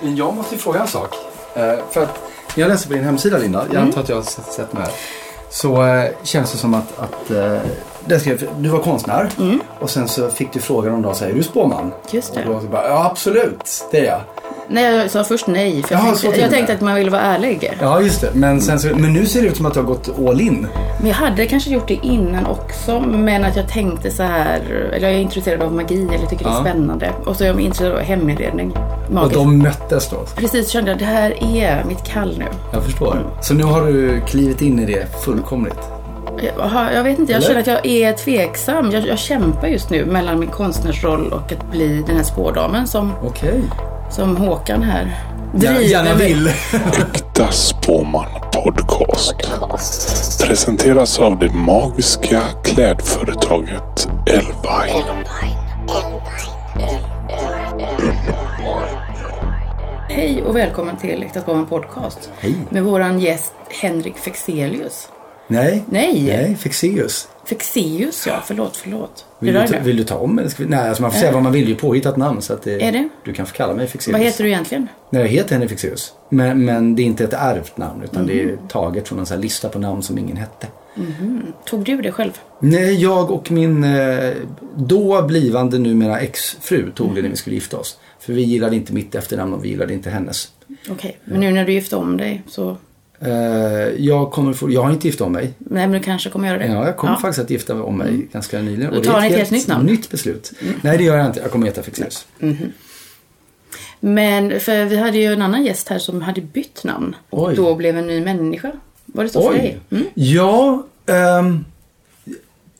Jag måste ju fråga en sak. Eh, för att när jag läser på din hemsida Linda, jag antar att jag har sett med här. Så eh, känns det som att, att eh, där skrev, du var konstnär och sen så fick du frågan om dagen, är du spåman? Just det. Och då så bara, ja absolut, det är jag. Nej, jag sa först nej. För jag, Jaha, så tänkte, jag och tänkte att man ville vara ärlig. Ja just det, men, sen så, men nu ser det ut som att du har gått all in. Men jag hade kanske gjort det innan också. Men att jag tänkte så här. Eller jag är intresserad av magi eller tycker det är Ja. spännande. Och så är jag intresserad av heminredning. Och Magiskt. de möttes då. Precis, kände jag det här är mitt kall nu. Jag förstår. Så nu har du klivit in i det fullkomligt. Jag, jag vet inte, jag Eller? känner att jag är tveksam. Jag, jag kämpar just nu mellan min konstnärsroll och att bli den här spådamen som, Okej. Som Håkan här Gärna, gärna vill. Äkta Spåman Podcast. Presenteras av det magiska klädföretaget Elvine. Hej och välkommen till Äkta Spåman Podcast. Hej. Med våran gäst Henrik Fexelius. Nej. Nej. Nej, Fexeus. Fexeus ja, förlåt, förlåt. Vill du, ta, vill du ta om eller ska vi, Nej, alltså man får säga vad man vill. Det är ju påhittat namn. Så att det, Är det? Du kan få kalla mig Fexeus. Vad heter du egentligen? Nej, jag heter Henrik Fexeus. Men, men det är inte ett ärvt namn. Utan det är Mhm. taget från en sån lista på namn som ingen hette. Tog du det själv? Nej, jag och min eh, då blivande numera exfru tog det när vi skulle gifta oss. För vi gillade inte mitt efternamn och vi gillade inte hennes. Okej, men nu när du gifte om dig så... Eh, jag, kommer få, jag har inte gift om mig. Nej, men du kanske kommer göra det? Ja, jag kommer faktiskt att gifta om mig ganska nyligen. Då Och tar ni ett helt nytt namn. nytt beslut. Nej, det gör jag inte. Jag kommer heta Fexeus. Men för vi hade ju en annan gäst här som hade bytt namn. Och Oj. då blev en ny människa. Var det så för dig? Mm. Ja, ehm,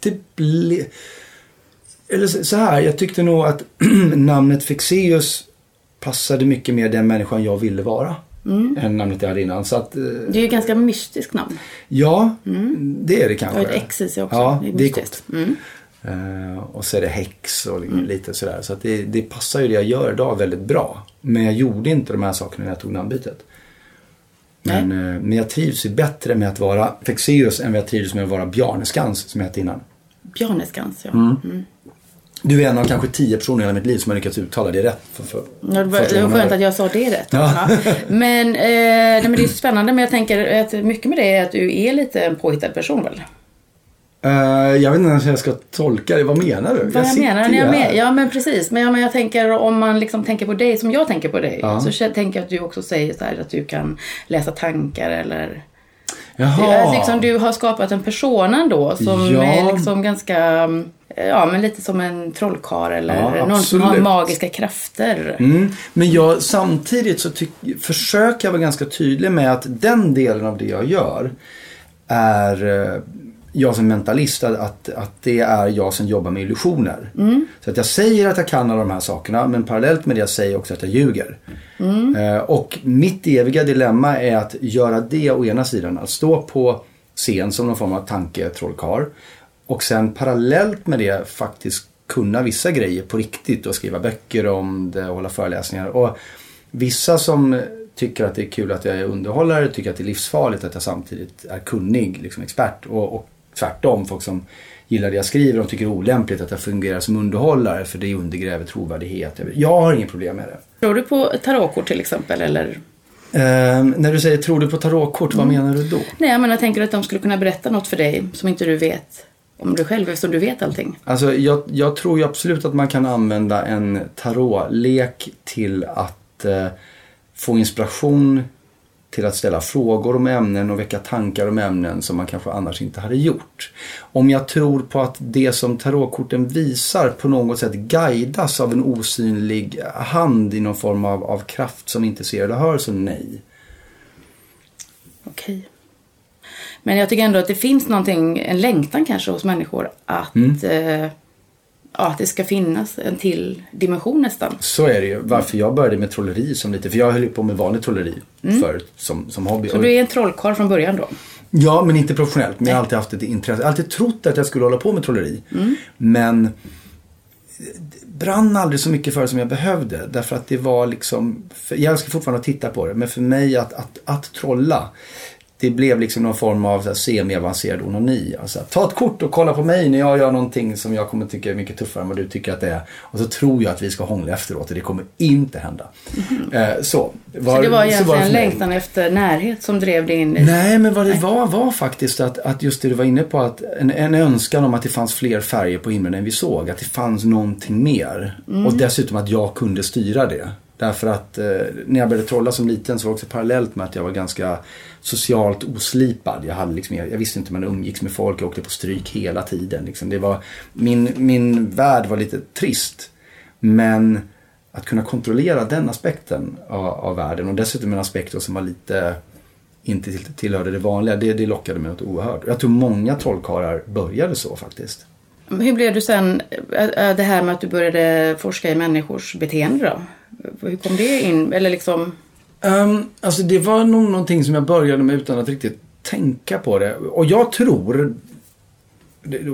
det blev... Eller så så här, jag tyckte nog att namnet Fexeus passade mycket mer den människan jag ville vara. Än namnet jag hade innan. Så att, eh, Det är ju ganska mystiskt namn. ja, det är det kanske. Och ett X i sig också. Ja, det är det är mystiskt. Mm. Eh, och så är det häx och lite sådär. Så att det, det passar ju det jag gör idag väldigt bra. Men jag gjorde inte de här sakerna när jag tog namnbytet. Men, eh, men jag trivs ju bättre med att vara Fexeus än vad jag trivs med att vara Bjarneskans som jag hette innan. Bjarneskans, ja. Mm. Du är en av kanske tio personer i hela mitt liv som har lyckats uttala det rätt. För, för, Ja, Det var, det var skönt att jag sa det rätt. Ja. Ja. Men, eh, nej, men det är spännande. Men jag tänker att mycket med det är att du är lite en påhittad person väl? Eh, jag vet inte ens hur jag ska tolka det. Vad menar du? Vad jag, sitter menar? jag men, ja men precis. Men, ja, men jag tänker om man liksom tänker på dig som jag tänker på dig. Ja. Så tänker jag att du också säger så här, att du kan läsa tankar eller... Jaha. Alltså, liksom, du har skapat en persona då som Ja. är liksom ganska... Ja men lite som en trollkarl eller Ja, någon som har magiska krafter. Mm. Men jag, samtidigt så försöker jag vara ganska tydlig med att den delen av det jag gör är eh, jag som mentalist, att, att, det är jag som jobbar med illusioner. Så att jag säger att jag kan alla de här sakerna men parallellt med det jag säger också att jag ljuger. Eh, och mitt eviga dilemma är att göra det å ena sidan, att stå på scen som någon form av tanketrollkarl och sen parallellt med det faktiskt kunna vissa grejer på riktigt och skriva böcker om det och hålla föreläsningar. Och vissa som tycker att det är kul att jag är underhållare tycker att det är livsfarligt att jag samtidigt är kunnig, liksom expert. Och, och tvärtom, folk som gillar det jag skriver, de tycker det är olämpligt att jag fungerar som underhållare för det undergräver trovärdighet. Jag har inget problem med det. Tror du på tarotkort till exempel eller? Ehm, när du säger tror du på tarotkort, vad menar du då? Nej jag menar, tänker att de skulle kunna berätta något för dig som inte du vet om dig själv eftersom du vet allting? Alltså, jag, jag tror ju absolut att man kan använda en tarotlek till att eh, få inspiration till att ställa frågor om ämnen och väcka tankar om ämnen som man kanske annars inte hade gjort. Om jag tror på att det som tarotkorten visar på något sätt guidas av en osynlig hand i någon form av, av kraft som inte ser eller hör, så nej. Okej. Men jag tycker ändå att det finns någonting, en längtan kanske hos människor att, Mm. eh, ja, att det ska finnas en till dimension nästan. Så är det ju. Varför jag började med trolleri som lite, för jag höll ju på med vanlig trolleri förut som, som hobby. Så du är en trollkarl från början då? Ja, men inte professionellt. Men jag har alltid haft ett intresse. Jag har alltid trott att jag skulle hålla på med trolleri. Men det brann aldrig så mycket för det som jag behövde. Därför att det var liksom, jag älskar fortfarande att titta på det. Men för mig att, att, att trolla det blev liksom någon form av här semi-avancerad onani. Alltså, ta ett kort och kolla på mig när jag gör någonting som jag kommer tycka är mycket tuffare än vad du tycker att det är. Och så tror jag att vi ska hångla efteråt och det kommer inte hända. Eh, så, Så det var egentligen en längtan efter närhet som drev dig in i... Nej, men vad det var var faktiskt att, att just det du var inne på, att en, en önskan om att det fanns fler färger på himlen än vi såg. Att det fanns någonting mer. Och dessutom att jag kunde styra det. Därför att eh, när jag började trolla som liten så var det också parallellt med att jag var ganska socialt oslipad. Jag, hade liksom, jag, jag visste inte hur man umgicks med folk, jag åkte på stryk hela tiden. Liksom. Det var, min, min värld var lite trist. Men att kunna kontrollera den aspekten av, av världen och dessutom en aspekt som var lite inte till, tillhörde det vanliga, det, det lockade mig något oerhört. Jag tror många trollkarlar började så faktiskt. Hur blev du sen, det här med att du började forska i människors beteende då? Hur kom det in? Eller liksom... Um, alltså det var nog någonting som jag började med utan att riktigt tänka på det. Och jag tror,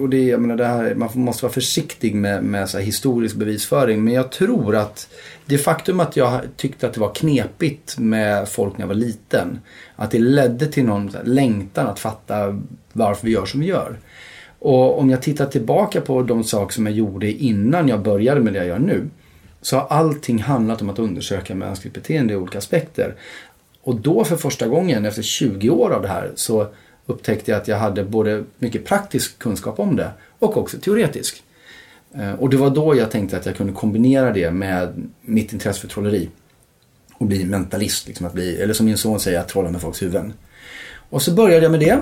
och det, jag menar det här, man måste vara försiktig med, med så här historisk bevisföring. Men jag tror att det faktum att jag tyckte att det var knepigt med folk när jag var liten. Att det ledde till någon så här längtan att fatta varför vi gör som vi gör. Och om jag tittar tillbaka på de saker som jag gjorde innan jag började med det jag gör nu. Så har allting handlat om att undersöka mänskligt beteende i olika aspekter. Och då för första gången efter 20 år av det här så upptäckte jag att jag hade både mycket praktisk kunskap om det och också teoretisk. Eh, och det var då jag tänkte att jag kunde kombinera det med mitt intresse för trolleri. Och bli mentalist, liksom att bli, eller som min son säger, att trolla med folks huvuden. Och så började jag med det.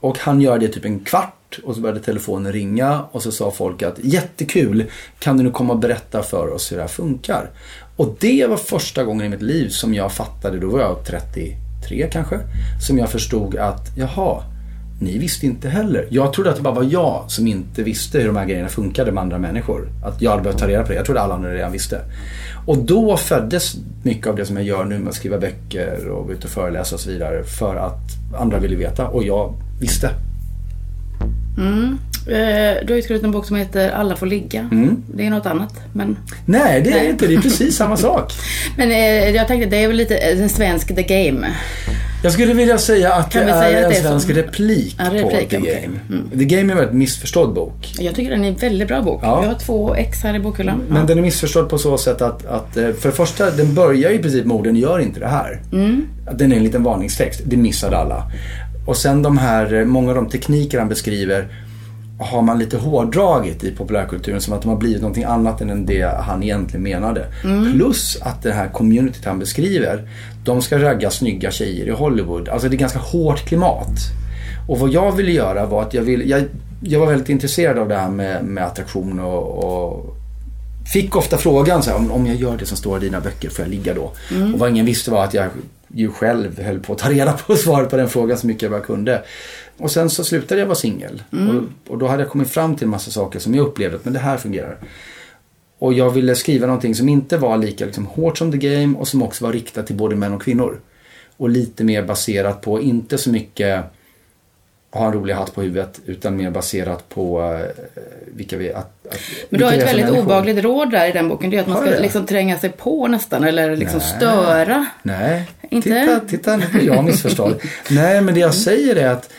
Och han gör det typ en kvart och så började telefonen ringa och så sa folk att jättekul, kan du nu komma och berätta för oss hur det här funkar? Och det var första gången i mitt liv som jag fattade, då var jag 33 kanske, som jag förstod att jaha, ni visste inte heller. Jag trodde att det bara var jag som inte visste hur de här grejerna funkade med andra människor. Att jag hade behövt ta reda på det. Jag trodde alla andra redan visste. Och då föddes mycket av det som jag gör nu med att skriva böcker och ut och föreläsa och så vidare. För att andra ville veta och jag visste. Eh, du har ju skrivit en bok som heter Alla får ligga. Mm. Det är något annat. Men, Nej, det är Nej. inte. Det är precis samma sak. men eh, jag tänkte det är väl lite en svensk The Game. Jag skulle vilja säga att Kan det är att en svensk som- replik, Ja, replik, på The okej. Game. The Game är en väldigt missförstådd bok. Jag tycker den är en väldigt bra bok. Ja. Jag har två ex här i bokhyllan. Men Ja. den är missförstådd på så sätt att, att eh, för det första, den börjar ju i princip med orden gör inte det här. Att Den är en liten varningstext, det missade alla. Och sen de här, eh, många av de tekniker han beskriver har man lite hårdragit i populärkulturen som att de har blivit någonting annat än det han egentligen menade. Plus att det här communityt han beskriver, de ska ragga snygga tjejer i Hollywood. Alltså det är ganska hårt klimat. Och vad jag ville göra var att jag ville, jag, jag var väldigt intresserad av det här med, med attraktion och, och fick ofta frågan så här, om, om jag gör det som står i dina böcker, får jag ligga då? Och vad ingen visste var att jag ju själv höll på att ta reda på svaret på den frågan så mycket jag bara kunde. Och sen så slutade jag vara singel. Och, och då hade jag kommit fram till en massa saker som jag upplevde att men det här fungerar. Och jag ville skriva någonting som inte var lika liksom, hårt som The Game och som också var riktat till både män och kvinnor. Och lite mer baserat på, inte så mycket ha en rolig hatt på huvudet utan mer baserat på eh, vilka vi att, att, Men du har ett väldigt människor. obagligt råd där i den boken. Det är att man ska liksom tränga sig på nästan eller liksom Nej. störa. Nej, Inte? titta, titta nu blir jag missförstådd. Nej, men det jag säger är att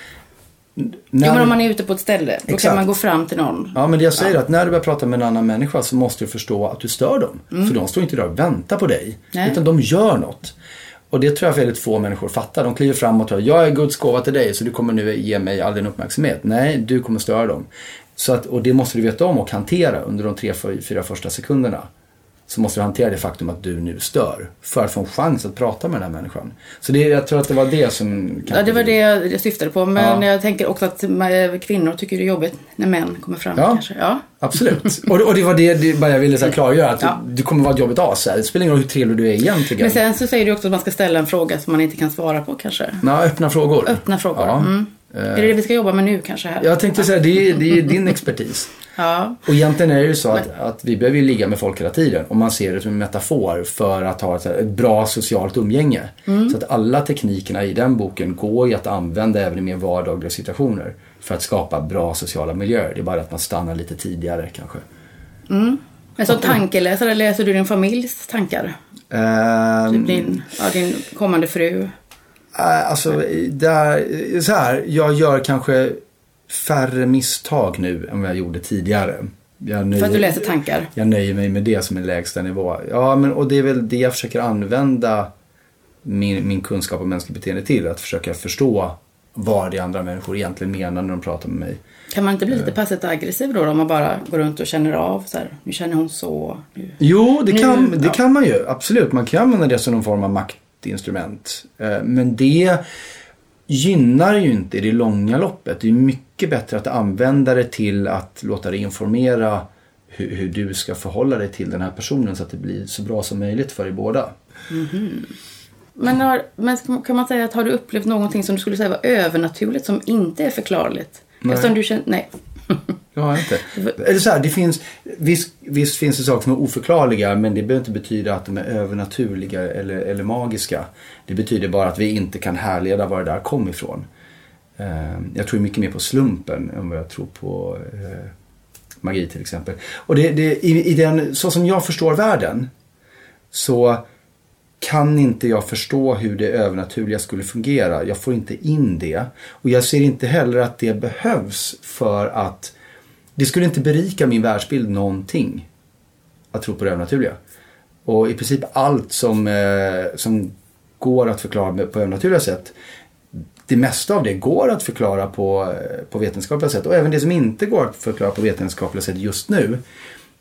Jo, när, men om man är ute på ett ställe, då Exakt. kan man gå fram till någon. Ja, men det jag säger är att när du börjar prata med en annan människa så måste du förstå att du stör dem. För de står inte där och väntar på dig. Mm. Nej. Utan de gör något. Och det tror jag väldigt få människor fattar. De kliver fram och tror jag är Guds gåva till dig så du kommer nu ge mig all din uppmärksamhet. Nej, du kommer störa dem. Så att, och det måste du veta om och hantera under de tre, fyra första sekunderna. Så måste du hantera det faktum att du nu stör. För att få en chans att prata med den här människan. Så det, jag tror att det var det som... Ja, det var det jag syftade på. Men Ja. jag tänker också att eh, kvinnor tycker det är jobbigt när män kommer fram. Ja. Kanske. Ja. Absolut. Och, det- och det var det, det jag ville så här klargöra. Att Ja. du, kommer vara ett jobbigt as. Det spelar ingen roll hur trevlig du är egentligen. Men sen så säger du också att man ska ställa en fråga som man inte kan svara på kanske. Ja, öppna frågor. Öppna frågor. Ja. Mm. Är det det vi ska jobba med nu kanske? Här? Jag tänkte säga, det är, det är din expertis. Ja. Och egentligen är det ju så att, att vi behöver ligga med folk hela tiden. Och man ser det som en metafor för att ha ett, ett bra socialt umgänge. Så att alla teknikerna i den boken går ju att använda även i mer vardagliga situationer. För att skapa bra sociala miljöer. Det är bara att man stannar lite tidigare kanske. Men som tankeläsare läser du din familjs tankar? Ehm, Typ din, ja, din kommande fru? Äh, Alltså, där, så här, jag gör kanske färre misstag nu än vad jag gjorde tidigare. Jag nöjer, För att du läser tankar. jag nöjer mig med det som en lägsta nivå. Ja, men, och det är väl det jag försöker använda min, min kunskap om mänskligt beteende till. Att försöka förstå vad det är andra människor egentligen menar när de pratar med mig. Kan man inte bli lite passivt aggressiv då, om man bara går runt och känner av så här, nu känner hon så. Nu. Jo, det Nu- kan, det ja. kan man ju. Absolut. Man kan använda det som någon form av maktinstrument. Eh, Men det gynnar ju inte i det långa loppet. Det är mycket bättre att använda det till att låta dig informera hur, hur du ska förhålla dig till den här personen så att det blir så bra som möjligt för er båda. Men, har, men kan man säga att har du upplevt någonting som du skulle säga var övernaturligt som inte är förklarligt? Nej. Eftersom du känner, nej. Det har jag inte. Eller så här, det finns, visst, visst finns det saker som är oförklarliga men det behöver inte betyda att de är övernaturliga eller, eller magiska. Det betyder bara att vi inte kan härleda var det där kom ifrån. Ehm, jag tror mycket mer på slumpen än vad jag tror på eh, magi till exempel. Och det, det, i, i den, så som jag förstår världen så kan inte jag förstå hur det övernaturliga skulle fungera. Jag får inte in det. Och jag ser inte heller att det behövs för att det skulle inte berika min världsbild någonting att tro på det övernaturliga. Och i princip allt som, eh, som går att förklara på övernaturliga sätt det mesta av det går att förklara på, eh, på vetenskapliga sätt och även det som inte går att förklara på vetenskapliga sätt just nu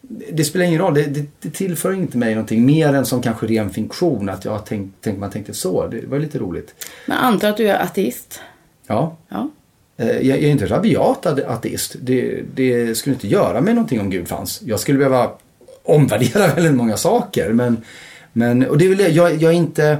det spelar ingen roll, det, det, det tillför inte mig någonting mer än som kanske ren fiktion att jag tänk, tänk, man tänkte så. Det var lite roligt. Men antar att du är ateist? Ja, Ja. Eh, jag, jag är inte rabiat ateist. Det, det skulle inte göra mig någonting om Gud fanns. Jag skulle behöva omvärdera väldigt många saker. Men, men, och det vill jag, jag, jag är inte...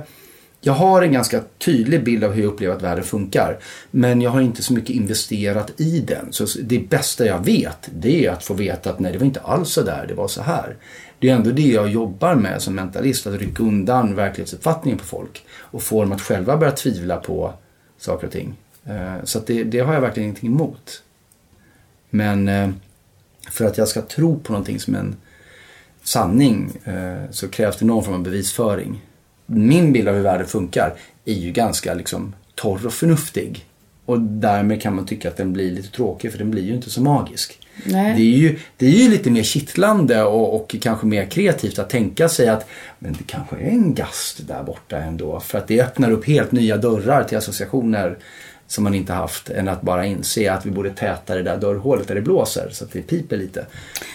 Jag har en ganska tydlig bild av hur jag upplever att världen funkar. Men jag har inte så mycket investerat i den. Så det bästa jag vet, det är att få veta att nej, det var inte alls så där, det var så här. Det är ändå det jag jobbar med som mentalist, att rycka undan verklighetsuppfattningen på folk. Och få dem att själva börja tvivla på saker och ting. Eh, Så det, det har jag verkligen ingenting emot. Men eh, för att jag ska tro på någonting som en sanning eh, så krävs det någon form av bevisföring. Min bild av hur världen funkar är ju ganska liksom torr och förnuftig. Och därmed kan man tycka att den blir lite tråkig för den blir ju inte så magisk. Nej. Det är ju, det är ju lite mer kittlande och, och kanske mer kreativt att tänka sig att men det kanske är en gast där borta ändå. För att det öppnar upp helt nya dörrar till associationer som man inte haft än att bara inse att vi borde täta det där dörrhålet där det blåser så att det piper lite.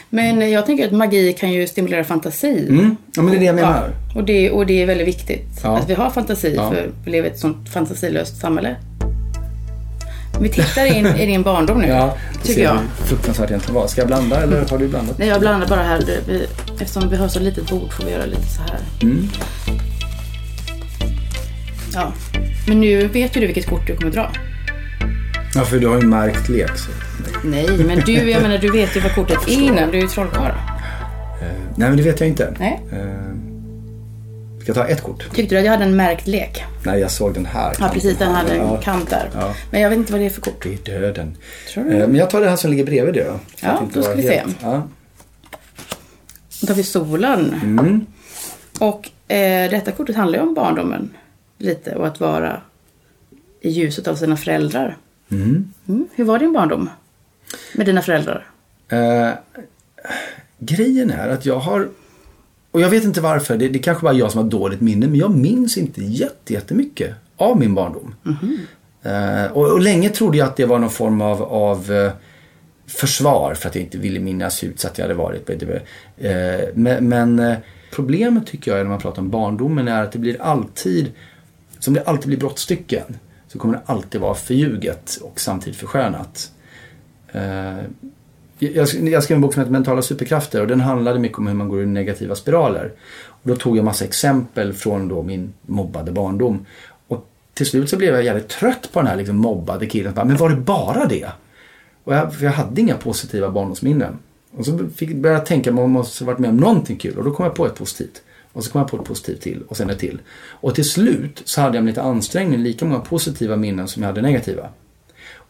Men jag tänker att magi kan ju stimulera fantasi. Mm. Ja men det är det jag menar. Ja, och, det, och det är väldigt viktigt Ja. att vi har fantasi Ja. för vi lever i ett sånt fantasilöst samhälle. Vi tittar in i din barndom nu, Ja, det tycker jag. fruktansvärt egentligen var. Ska jag blanda eller har du blandat? Nej, jag blandar bara här. Eftersom vi har så litet bord får vi göra lite så här. Mm. Ja. Men nu vet ju du vilket kort du kommer dra. Ja för du har ju märkt lek. Så. Nej, men du, jag menar, du vet ju vad kortet är innan. Du är ju trollkarl. Eh, nej men det vet jag inte. Nej. Eh, ska jag ta ett kort? Tyckte du att jag hade en märkt lek? Nej jag såg den här. Ja, precis. Den hade en Ja. kant där. Ja. Men jag vet inte vad det är för kort. Det är döden. Tror du? Eh, Men jag tar det här som ligger bredvid det då. Ja, då ska vi se. Ja. Då tar vi solen. Mm. Och eh, detta kortet handlar ju om barndomen lite och att vara i ljuset av sina föräldrar. Mm. Mm. Hur var din barndom med dina föräldrar? Eh, grejen är att jag har, och jag vet inte varför, det, det kanske bara är jag som har dåligt minne, men jag minns inte jätte- jättemycket av min barndom. Eh, och, och länge trodde jag att det var någon form av, av eh, försvar för att jag inte ville minnas hur utsatt jag hade varit. Eh, men men eh, problemet tycker jag när man pratar om barndomen är att det blir alltid, som det alltid blir brottstycken, så kommer det alltid vara förljuget och samtidigt förskönat. Eh, jag, skrev en bok som heter Mentala superkrafter och den handlade mycket om hur man går ur negativa spiraler. Och då tog jag massa exempel från då min mobbade barndom. Och till slut så blev jag jävligt trött på den här liksom mobbade killen. Bara, Men var det bara det? Och jag, för jag hade inga positiva barndomsminnen. Och så fick, började jag tänka att man måste ha varit med om någonting kul. Och då kom jag på ett positivt. Och så kom jag på ett positivt till och sen ett till. Och till slut så hade jag med lite ansträngning lika många positiva minnen som jag hade negativa.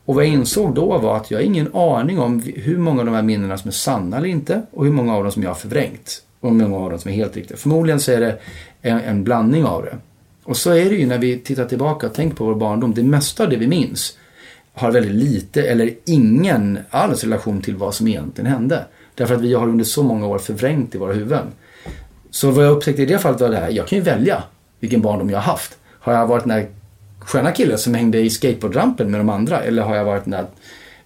Och vad jag insåg då var att jag har ingen aning om hur många av de här minnena som är sanna eller inte och hur många av dem som jag har förvrängt. Och hur många av dem som är helt riktiga. Förmodligen så är det en, en blandning av det. Och så är det ju när vi tittar tillbaka och tänker på vår barndom. Det mesta av det vi minns har väldigt lite eller ingen alls relation till vad som egentligen hände. Därför att vi har under så många år förvrängt i våra huvuden. Så vad jag upptäckte i det fallet var det här, jag kan ju välja vilken barndom jag har haft. Har jag varit den där sköna killen som hängde i skateboardrampen med de andra eller har jag varit den där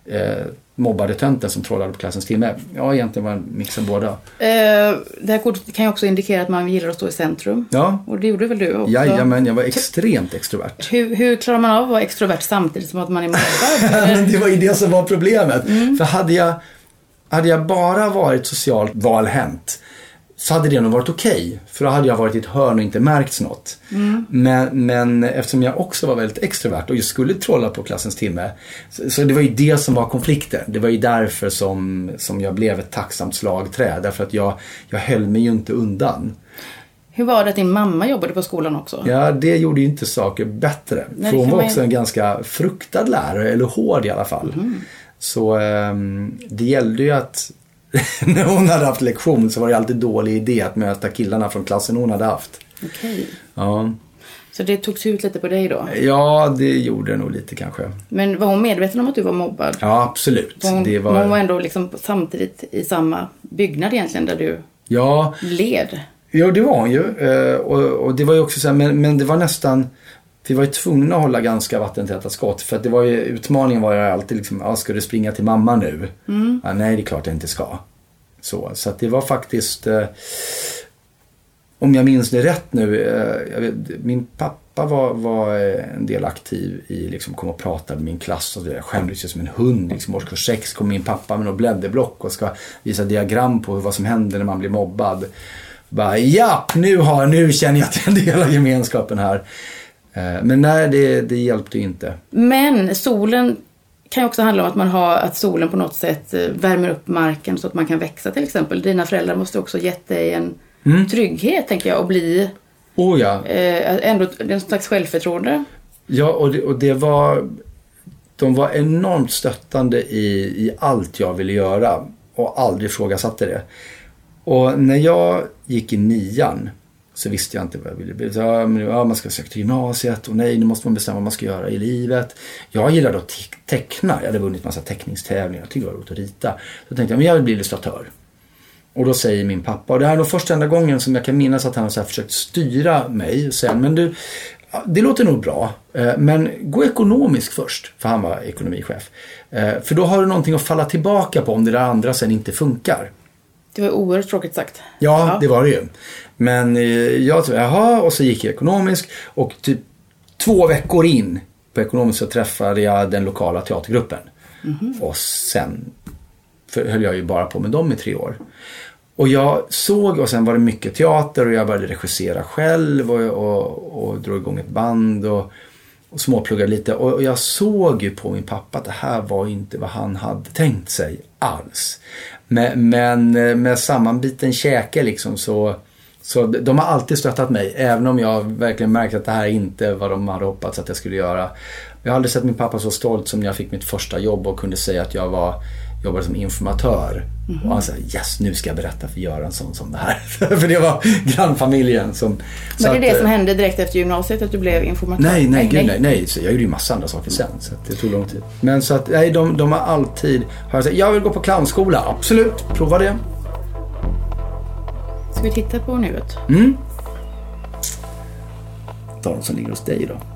eh, mobbade tönten som trollade på klassens timme? Ja, egentligen var en mix av båda. Eh, det här kortet kan ju också indikera att man gillar att stå i centrum. Ja, Och det gjorde väl du också? jajamän, jag var extremt extrovert. Hur, hur klarar man av att vara extrovert samtidigt som att man är mobbad? Men det var ju det som var problemet. För hade jag, hade jag bara varit socialt valhänt så hade det nog varit okej. För då hade jag varit i ett hörn och inte märkts något. Men, men eftersom jag också var väldigt extrovert och just skulle trolla på klassens timme. Så, så det var ju det som var konflikten. Det var ju därför som, som jag blev ett tacksamt slagträ. Därför att jag, jag höll mig ju inte undan. Hur var det att din mamma jobbade på skolan också? Ja, det gjorde ju inte saker bättre. Nej, För hon var man också ju- en ganska fruktad lärare, eller hård i alla fall. Så ehm, det gällde ju att när hon hade haft lektion så var det alltid dålig idé att möta killarna från klassen hon hade haft. Okej. Ja, Så det togs ut lite på dig då? ja det gjorde det nog lite kanske. Men var hon medveten om att du var mobbad? Ja, absolut. Hon, Det men hon var var... ändå liksom samtidigt i samma byggnad egentligen där du Ja, led? Ja, det var hon ju. Eh, Och, och det var ju också så här, men, men det var nästan vi var ju tvungna att hålla ganska vattentäta skott. För att det var ju, utmaningen var ju alltid liksom, ja, ska du springa till mamma nu? Ja, nej, det är klart jag inte ska. Så, så att det var faktiskt, eh, om jag minns det rätt nu, eh, vet, min pappa var, var eh, en del aktiv i, liksom kom och pratade med min klass och. Jag skämdes ju som en hund. Liksom, årskurs 6 kom min pappa med något blädderblock och ska visa diagram på vad som händer när man blir mobbad. Bara, ja, nu, har, nu känner jag är en del av gemenskapen här. Eh, Men nej, det, det hjälpte inte. Men solen kan ju också handla om att man har att solen på något sätt eh, värmer upp marken så att man kan växa till exempel. Dina föräldrar måste också gett dig en Mm. trygghet tänker jag och bli Oh ja, eh, ändå en slags självförtroende. Ja, och det, och det var... De var enormt stöttande i, i allt jag ville göra och aldrig ifrågasatte det. Och när jag gick i nian så visste jag inte vad jag ville bli. Ja, men, ja, man ska söka till gymnasiet och nej, nu måste man bestämma vad man ska göra i livet. Jag gillade att te- teckna. Jag hade vunnit massa teckningstävlingar. Jag tyckte det var roligt att rita. Så tänkte jag, men jag vill bli illustratör. Och då säger min pappa, och det här är nog första enda gången som jag kan minnas att han har så här försökt styra mig. Sen, men du, det låter nog bra, eh, men gå ekonomisk först. För han var ekonomichef. Eh, för då har du någonting att falla tillbaka på om det där andra sen inte funkar. Det var oerhört tråkigt sagt. Ja, Ja. det var det ju. Men eh, jag tror, jaha, och så gick jag ekonomisk och typ två veckor in på ekonomisk så träffade jag den lokala teatergruppen. Och sen för, höll jag ju bara på med dem i tre år. Och jag såg, och sen var det mycket teater och jag började regissera själv och, och, och drog igång ett band och, och småpluggade lite. Och, jag såg ju på min pappa att det här var inte vad han hade tänkt sig alls. Men, men med sammanbiten käke liksom så, så de har alltid stöttat mig. Även om jag verkligen märkt att det här är inte vad de hade hoppats att jag skulle göra. Jag har aldrig sett min pappa så stolt som när jag fick mitt första jobb och kunde säga att jag var jobbade som informatör. Och han sa yes nu ska jag berätta för Göransson som det här. för det var grannfamiljen som... Var det att, det eh, som hände direkt efter gymnasiet, att du blev informatör? Nej, nej, gud nej, nej. Så jag gjorde ju massa andra saker sen. Så det tog lång tid. Men så att, nej, de, de har alltid... Sagt, jag vill gå på clownskola. Absolut, prova det. Ska vi titta på nuet? Mm. Ta de som ligger hos dig då.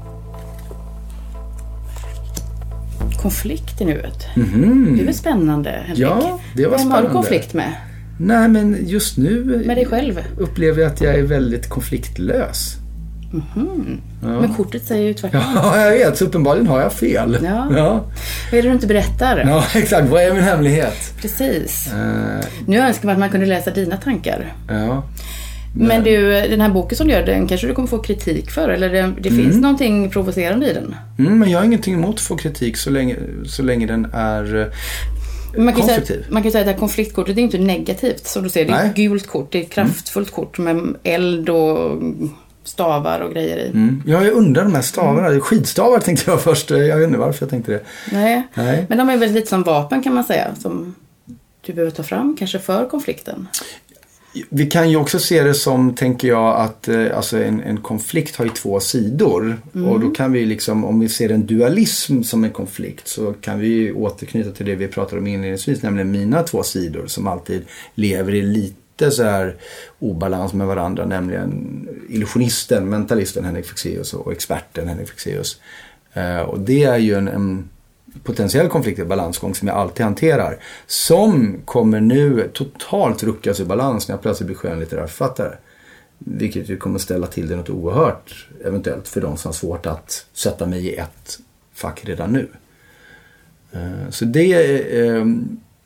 Konflikt i nuet. Det är väl spännande, Henrik? Ja, det var Vem har du spännande. konflikt med? Nej, men just nu Med dig själv? upplever jag att jag är väldigt konfliktlös. Men kortet säger ju tvärtom. Ja, jag vet. Så uppenbarligen har jag fel. Ja. Ja, Vad är det du inte berättar? ja exakt. Vad är min hemlighet? Precis. Eh, Nu önskar man att man kunde läsa dina tankar. ja. Men du, den här boken som du gör, den kanske du kommer få kritik för? Eller det, det finns någonting provocerande i den? Mm, men jag har ingenting emot att få kritik så länge, så länge den är... eh, Man kan, säga, man kan säga att det här konfliktkortet är inte negativt som du ser. Det är Nej. ett gult kort. Det är ett kraftfullt kort med eld och stavar och grejer i. Mm. Ja, jag undrar de här stavarna. Skidstavar tänkte jag först. Jag vet inte varför jag tänkte det. Nej. Nej. Men de är väl lite som vapen kan man säga. Som du behöver ta fram kanske för konflikten. Vi kan ju också se det som, tänker jag, att eh, alltså en, en konflikt har ju två sidor. Och då kan vi liksom, om vi ser en dualism som en konflikt så kan vi återknyta till det vi pratade om inledningsvis, nämligen mina två sidor som alltid lever i lite så här obalans med varandra, nämligen illusionisten, mentalisten Henrik Fexeus och experten Henrik Fexeus. Eh, och det är ju en, en potentiell konflikt i balansgång som jag alltid hanterar. Som kommer nu totalt ruckas ur balans när jag plötsligt blir skönlitterär författare. Vilket ju kommer ställa till det något oerhört eventuellt för de som har svårt att sätta mig i ett fack redan nu. Eh, Så det, är, eh,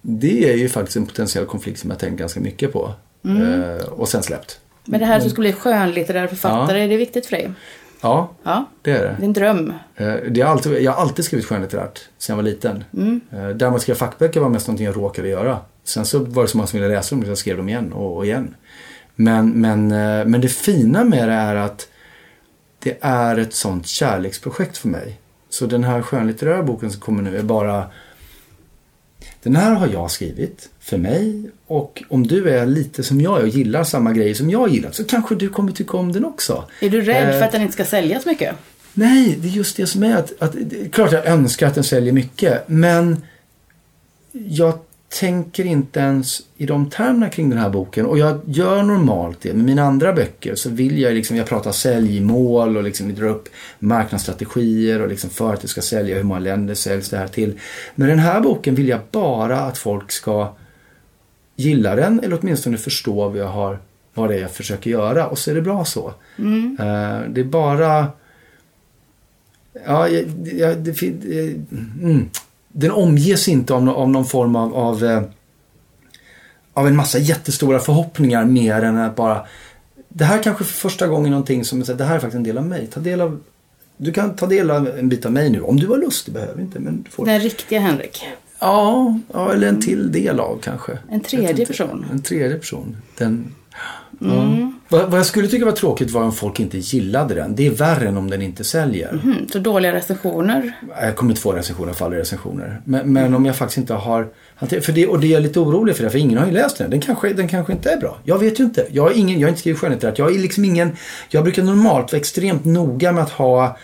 det är ju faktiskt en potentiell konflikt som jag tänkt ganska mycket på. Eh, Och sen släppt. Men det här att du ska bli skönlitterär författare, Ja. är det viktigt för dig? Ja, Ja, det är det det. är en dröm. Eh, Det har alltid, jag har alltid skrivit skönlitterärt sedan jag var liten. Mm. Däremot skrev fackböcker var mest någonting jag råkade göra. Sen så var det så många som ville läsa dem så jag skrev dem igen och, och igen. Men, men, eh, men det fina med det är att det är ett sånt kärleksprojekt för mig. Så den här skönlitterära boken som kommer nu är bara den här har jag skrivit för mig och om du är lite som jag och gillar samma grejer som jag gillar så kanske du kommer tycka om den också. Är du rädd Eh, för att den inte ska säljas mycket? Nej, det är just det som är att, att det är klart jag önskar att den säljer mycket. Men jag tänker inte ens i de termerna kring den här boken. Och jag gör normalt det. Med mina andra böcker så vill jag liksom, jag pratar säljmål och liksom drar upp marknadsstrategier och liksom för att det ska sälja, hur många länder säljs det här till. Men den här boken vill jag bara att folk ska gilla den eller åtminstone förstå vad jag har vad det är jag försöker göra och så är det bra så. Eh, det är bara Ja, jag, jag, det, fin- eh, mm. Den omges inte av, av någon form av, av, eh, av en massa jättestora förhoppningar mer än att bara Det här kanske för första gången någonting som det här är faktiskt en del av mig. Ta del av, du kan ta del av en bit av mig nu om du har lust, du behöver inte. Men får. Den riktiga Henrik. Ja, ja, eller en till del av kanske. En tredje person. En tredje person. Den, ja. Vad, vad jag skulle tycka var tråkigt var om folk inte gillade den. Det är värre än om den inte säljer. Mm, så dåliga recensioner. Jag kommer inte få recensioner, faller recensioner. Men, men om jag faktiskt inte har för det, och det är jag lite orolig för det, för ingen har ju läst den. Den kanske, den kanske inte är bra. Jag vet ju inte. Jag har, ingen, jag har inte skrivit skönlitterärt. Jag är liksom ingen, jag brukar normalt vara extremt noga med att ha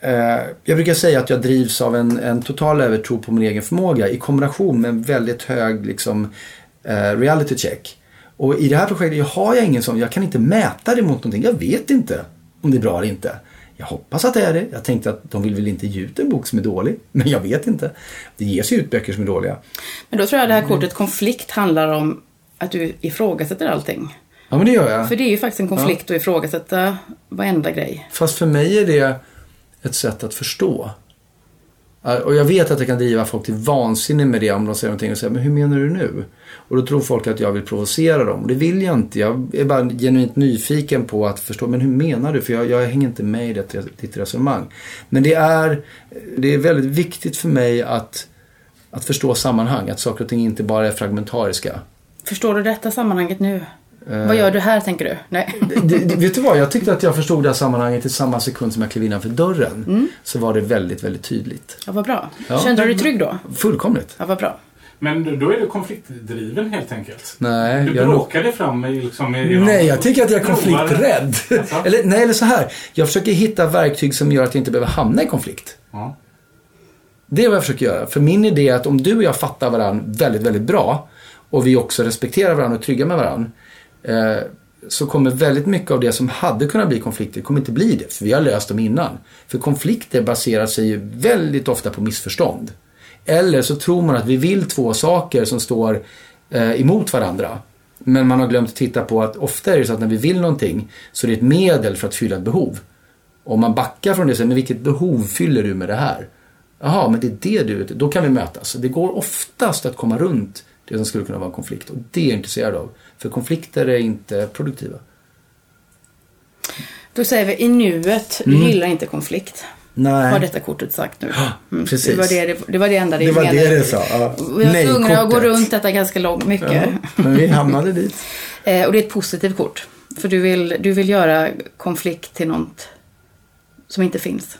eh, jag brukar säga att jag drivs av en, en total övertro på min egen förmåga i kombination med en väldigt hög liksom, eh, reality check. Och i det här projektet har jag ingen sån, jag kan inte mäta det mot någonting. Jag vet inte om det är bra eller inte. Jag hoppas att det är det. Jag tänkte att de vill väl inte ge ut en bok som är dålig. Men jag vet inte. Det ges ju ut böcker som är dåliga. Men då tror jag det här kortet konflikt handlar om att du ifrågasätter allting. Ja men det gör jag. För det är ju faktiskt en konflikt att ifrågasätta varenda grej. Fast för mig är det ett sätt att förstå. Och jag vet att det kan driva folk till vansinne med det om de säger någonting och säger men hur menar du nu? Och då tror folk att jag vill provocera dem. Och det vill jag inte. Jag är bara genuint nyfiken på att förstå men hur menar du? För jag, jag hänger inte med i det, ditt resonemang. Men det är, det är väldigt viktigt för mig att, att förstå sammanhang. Att saker och ting inte bara är fragmentariska. Förstår du detta sammanhanget nu? Vad gör du här tänker du? Nej. det, det, vet du vad? Jag tyckte att jag förstod det här sammanhanget i samma sekund som jag klev innanför dörren. Så var det väldigt, väldigt tydligt. Ja, vad bra. Ja. Kände du dig trygg då? Fullkomligt. Ja, vad bra. Men då är du konfliktdriven helt enkelt. Nej, Du jag bråkar dig fram i liksom... i- Nej, jag tycker att jag är konflikträdd. Alltså? eller, nej, eller så här. Jag försöker hitta verktyg som gör att jag inte behöver hamna i konflikt. Ja. Det är vad jag försöker göra. För min idé är att om du och jag fattar varandra väldigt, väldigt bra och vi också respekterar varandra och är trygga med varandra. Eh, så kommer väldigt mycket av det som hade kunnat bli konflikter kommer inte bli det. För vi har löst dem innan. För konflikter baserar sig ju väldigt ofta på missförstånd. Eller så tror man att vi vill två saker som står eh, emot varandra. Men man har glömt att titta på att ofta är det så att när vi vill någonting så är det ett medel för att fylla ett behov. Om man backar från det och säger, men vilket behov fyller du med det här? Jaha, men det är det du, då kan vi mötas. Det går oftast att komma runt det som skulle kunna vara en konflikt och det är jag intresserad av. För konflikter är inte produktiva. Då säger vi i nuet, du gillar inte konflikt. Mm. Nej. Har detta kortet sagt nu. Mm. precis. Det, var det, det var det enda det Det var menade. det det sa. Ja. Vi var tvungna att gå runt detta ganska långt, mycket. Ja, men vi hamnade dit. Eh, och det är ett positivt kort. För du vill, du vill göra konflikt till något som inte finns.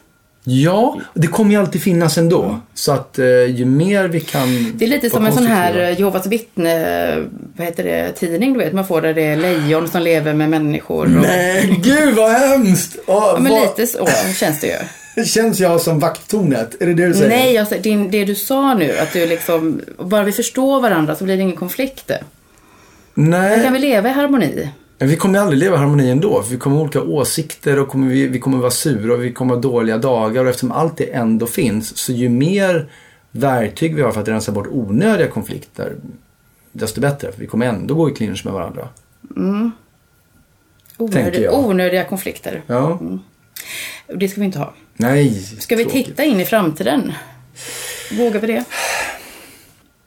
Ja, det kommer ju alltid finnas ändå. Så att eh, ju mer vi kan Det är lite som en sån här eh, Jehovas vittne, vad heter det, tidning du vet. Man får där det är lejon som lever med människor. Och, Nej, gud vad hemskt! Åh, ja, men vad- lite så känns det ju. Känns jag som vakttornet? Är det det du säger? Nej, alltså, din, det du sa nu, att du liksom, bara vi förstår varandra så blir det ingen konflikt. Nej. Där kan vi leva i harmoni. Men vi kommer aldrig leva i harmoni ändå. För vi kommer ha olika åsikter och kommer vi, vi kommer vara sura och vi kommer ha dåliga dagar. Och eftersom allt det ändå finns, så ju mer verktyg vi har för att rensa bort onödiga konflikter, desto bättre. För vi kommer ändå gå i clinch med varandra. Tänker Onödiga, onödiga konflikter. Ja. Och Det ska vi inte ha. Nej. Ska vi tråkigt. titta in i framtiden? Vågar vi det?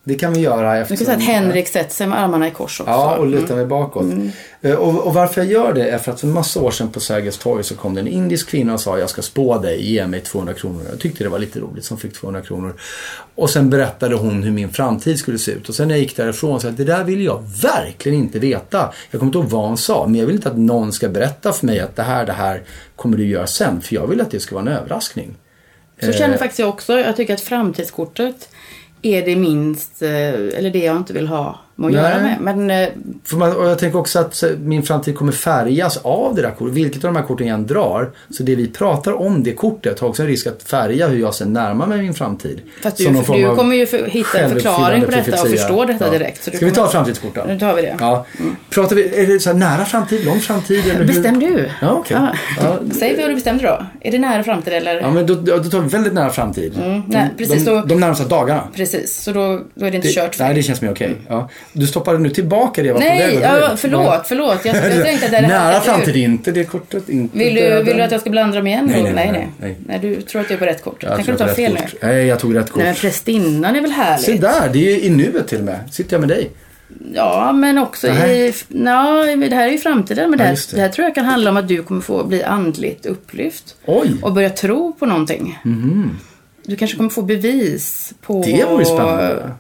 Det kan vi göra Du efter. kan säga att Henrik sätter sig med armarna i kors också. Ja, och lutar mig bakåt. Eh, Och, och varför jag gör det är för att för massa år sedan på Sergels torg så kom det en indisk kvinna och sa jag ska spå dig, ge mig 200 kronor. Jag tyckte det var lite roligt som fick 200 kronor. Och sen berättade hon hur min framtid skulle se ut. Och sen när jag gick därifrån så sa jag det där vill jag verkligen inte veta. Jag kommer inte ihåg vad hon sa, men jag vill inte att någon ska berätta för mig att det här, det här kommer du göra sen. För jag vill att det ska vara en överraskning. Så känner faktiskt jag också. Jag tycker att framtidskortet är det minst, eh, eller det jag inte vill ha? Att Nej. göra med. Men eh, För man, och jag tänker också att min framtid kommer färgas av det där kortet. Vilket av de här korten jag än drar. Så det vi pratar om det kortet har också en risk att färga hur jag sen närmar mig min framtid. fast du, du kommer ju för, hitta en förklaring på detta och profetia. förstå detta Ja. direkt. Så Ska vi ta framtidskorten? Nu tar vi det. Ja. Pratar vi, är det så nära framtid, lång framtid? Eller hur? Bestäm du. Ja, okej. Ja. Ja. Säg vad du bestämde då. Är det nära framtid eller? Ja, men då, då då tar vi väldigt nära framtid. Mm, nej, precis, de, då- de närmsta dagarna. Precis, så då, då är det inte Det, kört för nej, det känns mer okej. Ja. Du stoppade nu tillbaka det jag var på Nej, ja, förlåt, förlåt. Jag, jag tänkte att det Nära framtid, inte det kortet. Inte Vill du, döden. vill du att jag ska blanda dem igen? Nej, nej, nej, nej, nej. nej. Du tror att jag är på rätt kort. Jag Tänker du ta fel rätt nu? kort. Nej, jag tog rätt kort. Nej, men prästinnan är väl härligt? Se där, det är i nuet till och med. Sitter jag med dig. Ja, men också Nej. i... Ja, det här är ju framtiden. Men det, Ja, här, just det. det. här tror jag kan handla om att du kommer få bli andligt upplyft. Oj! Och börja tro på någonting. Du kanske kommer få bevis på... Det vore spännande.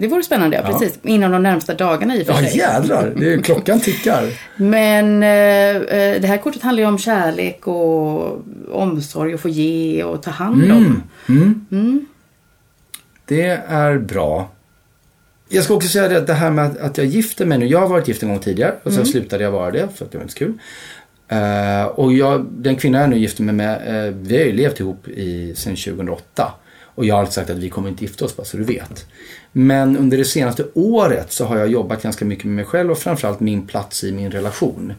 Det vore spännande, ja. Ja. Precis. Inom de närmsta dagarna i och för Ja, sig. jädrar. Det är, klockan tickar. Men eh, eh, det här kortet handlar ju om kärlek och omsorg och få ge och ta hand om. Det är bra. Jag ska också säga det, att det här med att, jag gifter mig nu. Jag har varit gift en gång tidigare och sen slutade jag vara det för att det var inte så kul. Eh, och jag, den kvinna jag nu gifter mig med, eh, vi har ju levt ihop i, sedan 2008. Och jag har alltid sagt att vi kommer inte gifta oss bara så du vet. Men under det senaste året så har jag jobbat ganska mycket med mig själv och framförallt min plats i min relation.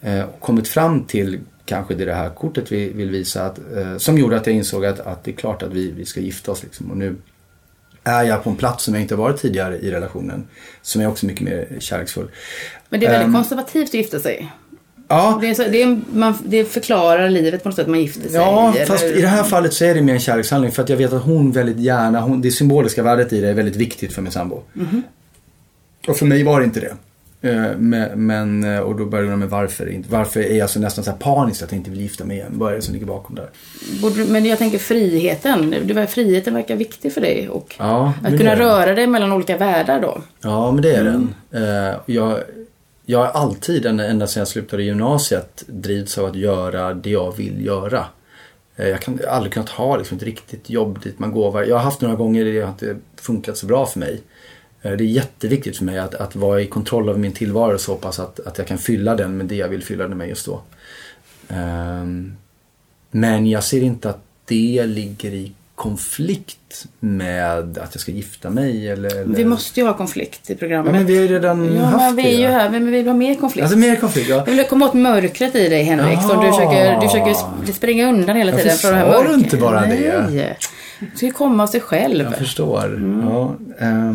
Eh, och kommit fram till kanske det, det här kortet vi vill visa. Att, eh, som gjorde att jag insåg att, att det är klart att vi, vi ska gifta oss. Liksom. Och nu är jag på en plats som jag inte varit tidigare i relationen. Som är också mycket mer kärleksfull. Men det är väldigt Ehm. konservativt att gifta sig. Ja, Det, är så, det, är, man, det förklarar livet på något sätt, man gifter sig. Ja, eller- fast i det här fallet så är det mer en kärlekshandling. För att jag vet att hon väldigt gärna, hon, det symboliska värdet i det är väldigt viktigt för min sambo. Och för mig var det inte det. Eh, Men, eh, och då började jag med varför inte. Varför är jag så nästan så här panisk att jag inte vill gifta mig igen? Vad är det som ligger bakom där? Men jag tänker friheten. Det var, friheten verkar viktig för dig. Och Ja, att kunna röra dig mellan olika världar då. Ja, men det är den. Eh, Jag, jag har alltid, ända, sedan jag slutade gymnasiet, drivits av att göra det jag vill göra. Eh, jag kan aldrig kunnat ha liksom ett riktigt jobb dit man går. var- Jag har haft några gånger det har inte funkat så bra för mig. Eh, det är jätteviktigt för mig att, att vara i kontroll över min tillvaro så pass att, att jag kan fylla den med det jag vill fylla den med just då. Ehm, men jag ser inte att det ligger i konflikt med att jag ska gifta mig eller... eller... Vi måste ju ha konflikt i programmet. Ja, men vi har ju redan Ja, haft men vi är det. ju här, men vi vill ha mer konflikt. Alltså mer konflikt, ja. Jag vill komma åt mörkret i dig Henrik. Som du försöker, du försöker sp- springa undan hela tiden från det här mörkret. du inte bara Nej. det? Det ska ju komma av sig själv. Jag förstår. Mm. Ja, ehm,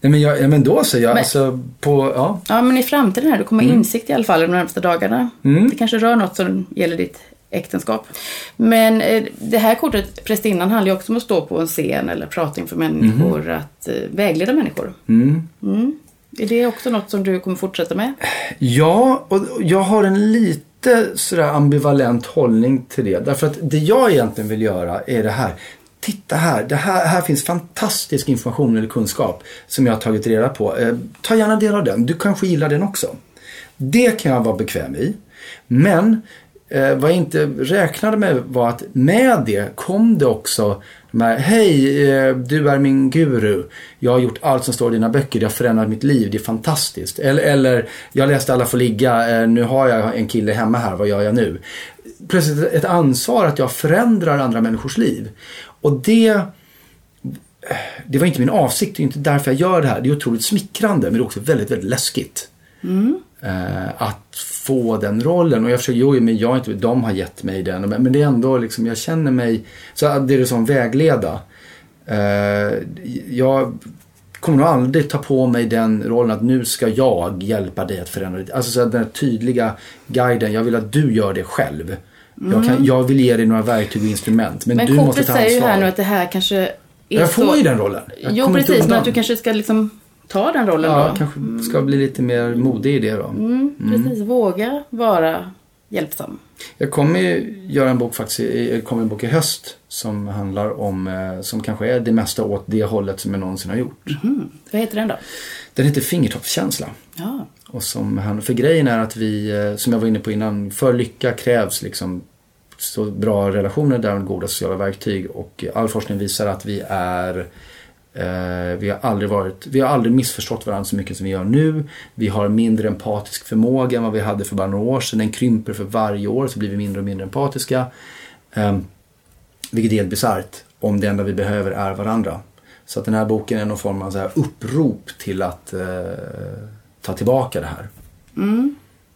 nej, men, jag, ja, men då så. Jag, Men- alltså på, ja. Ja, men i framtiden här, du kommer Mm. insikt i alla fall de närmaste dagarna. Det kanske rör något som gäller ditt äktenskap. Men eh, det här kortet, prästinnan, handlar ju också om att stå på en scen eller prata inför människor, att eh, vägleda människor. Mm. Är det också något som du kommer fortsätta med? Ja, och jag har en lite sådär ambivalent hållning till det. Därför att det jag egentligen vill göra är det här. Titta här, det här, här finns fantastisk information eller kunskap som jag har tagit reda på. Eh, ta gärna del av den, du kanske gillar den också. Det kan jag vara bekväm i. Men eh, vad jag inte räknade med var att med det kom det också de här, Hej, eh, du är min guru. Jag har gjort allt som står i dina böcker. Det har förändrat mitt liv. Det är fantastiskt. Eller, eller jag läste Alla får ligga. Eh, nu har jag en kille hemma här. Vad gör jag nu? Plötsligt ett ansvar att jag förändrar andra människors liv. Och det det var inte min avsikt, det är inte därför jag gör det här. Det är otroligt smickrande men det är också väldigt, väldigt läskigt. Mm. Eh, att få den rollen. Och jag försöker, jo men jag inte, de har gett mig den. Men, men det är ändå liksom, jag känner mig, så det är det som vägleda. Eh, jag kommer nog aldrig ta på mig den rollen att nu ska jag hjälpa dig att förändra ditt. Alltså så den här tydliga guiden, jag vill att du gör det själv. Jag, kan, jag vill ge dig några verktyg och instrument. Men, Men du måste ta säger ju ansvar. här nu att det här kanske är jag får så... ju den rollen. Jag Jo precis, men att du kanske ska liksom ta den rollen Ja, då. kanske ska bli lite mer modig i det då. Mm, precis, våga vara hjälpsam. Jag kommer ju göra en bok faktiskt, det kommer en bok i höst som handlar om, eh, som kanske är det mesta åt det hållet som jag någonsin har gjort. Vad heter den då? Den heter Fingertoppskänsla. Ja. Och som han, för grejen är att vi, eh, som jag var inne på innan, för lycka krävs liksom så bra relationer, därmed goda sociala verktyg och all forskning visar att vi är vi har aldrig varit, vi har aldrig missförstått varandra så mycket som vi gör nu. Vi har mindre empatisk förmåga än vad vi hade för bara några år sedan. Den krymper för varje år så blir vi mindre och mindre empatiska. Eh, vilket är helt bisarrt om det enda vi behöver är varandra. Så att den här boken är någon form av så här upprop till att eh, ta tillbaka det här.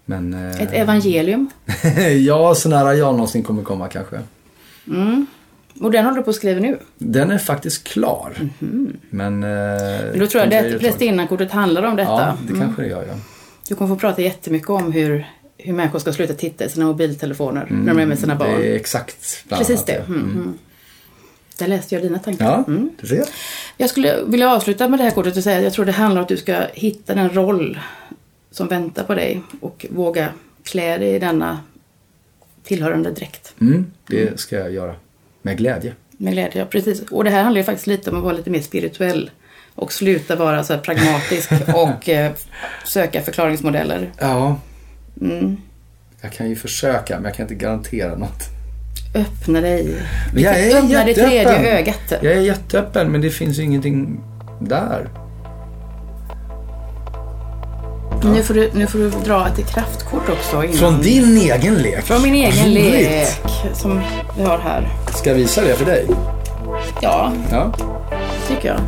Men, eh, Ett evangelium. ja, så nära jag någonsin kommer komma kanske. Och den håller du på att skriva nu. Den är faktiskt klar. Men... Eh, Men då tror jag det ett tag. prästinnankortet handlar om detta. Ja, det kanske det gör ja. Du kommer få prata jättemycket om hur, hur människor ska sluta titta i sina mobiltelefoner när de är med sina barn. Det är exakt Precis det. Mm, mm. Där läste jag dina tankar. Ja, Mm. du ser. Jag skulle vilja avsluta med det här kortet och säga att jag tror det handlar om att du ska hitta den roll som väntar på dig och våga klä dig i denna tillhörande dräkt. Mm, det ska jag göra. Med glädje. Med glädje, ja, precis. Och det här handlar ju faktiskt lite om att vara lite mer spirituell. Och sluta vara så pragmatisk och eh, söka förklaringsmodeller. Ja. Mm. Jag kan ju försöka, men jag kan inte garantera något. Öppna dig. Jag är Öppna det tredje jätteöppen. ögat. Jag är jätteöppen, men det finns ju ingenting där. Nu, får du, nu får du dra ett kraftkort också. Innan. Från din egen lek. Från min egen Roligt. lek som vi har här. Ska jag visa det för dig? Ja, Ja. tycker jag.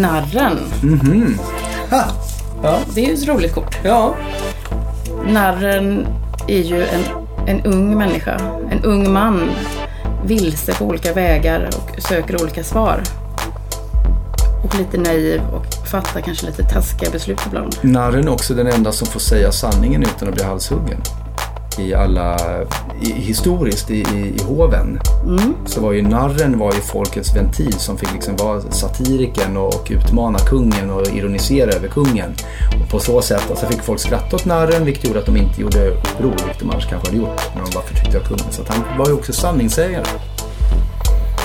Narren. Ha! Ja. Det är ju ett roligt kort. Ja. Narren är ju en, en ung människa. En ung man. Vilse på olika vägar och söker olika svar. Och lite naiv och fattar kanske lite taskiga beslut ibland. Narren är också den enda som får säga sanningen utan att bli halshuggen. I alla, i, historiskt i, i, i hoven så var ju narren var ju folkets ventil som fick liksom vara satiriken och, och utmana kungen och ironisera över kungen. Och på så sätt, alltså fick folk skratta åt narren vilket gjorde att de inte gjorde uppror, vilket de annars kanske hade gjort när de var förtryckta av kungen. Så han var ju också sanningssägare.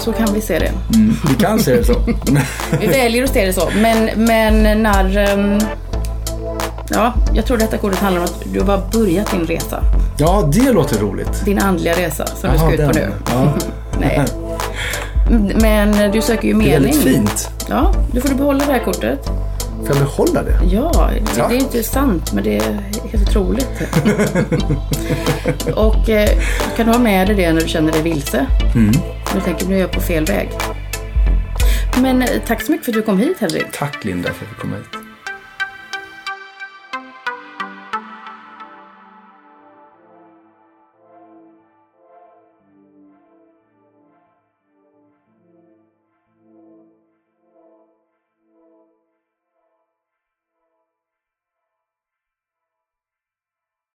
Så kan vi se det. Mm, vi kan se det så. Vi väljer att se det så. Men, men narren... Ja, jag tror detta kortet handlar om att du har bara börjat din resa. ja, det låter roligt. Din andliga resa som du Jaha, ska ut på den. nu. Ja. Nej. Men du söker ju Det är mening. väldigt fint. Ja, då får du behålla det här kortet. Får jag behålla det? Ja, det, Tack. det är inte sant men det är helt otroligt. och eh, kan du ha med dig det när du känner dig vilse? Mm. Du tänker nu är jag på fel väg. Men eh, tack så mycket för att du kom hit Henrik. Tack Linda för att du kom hit.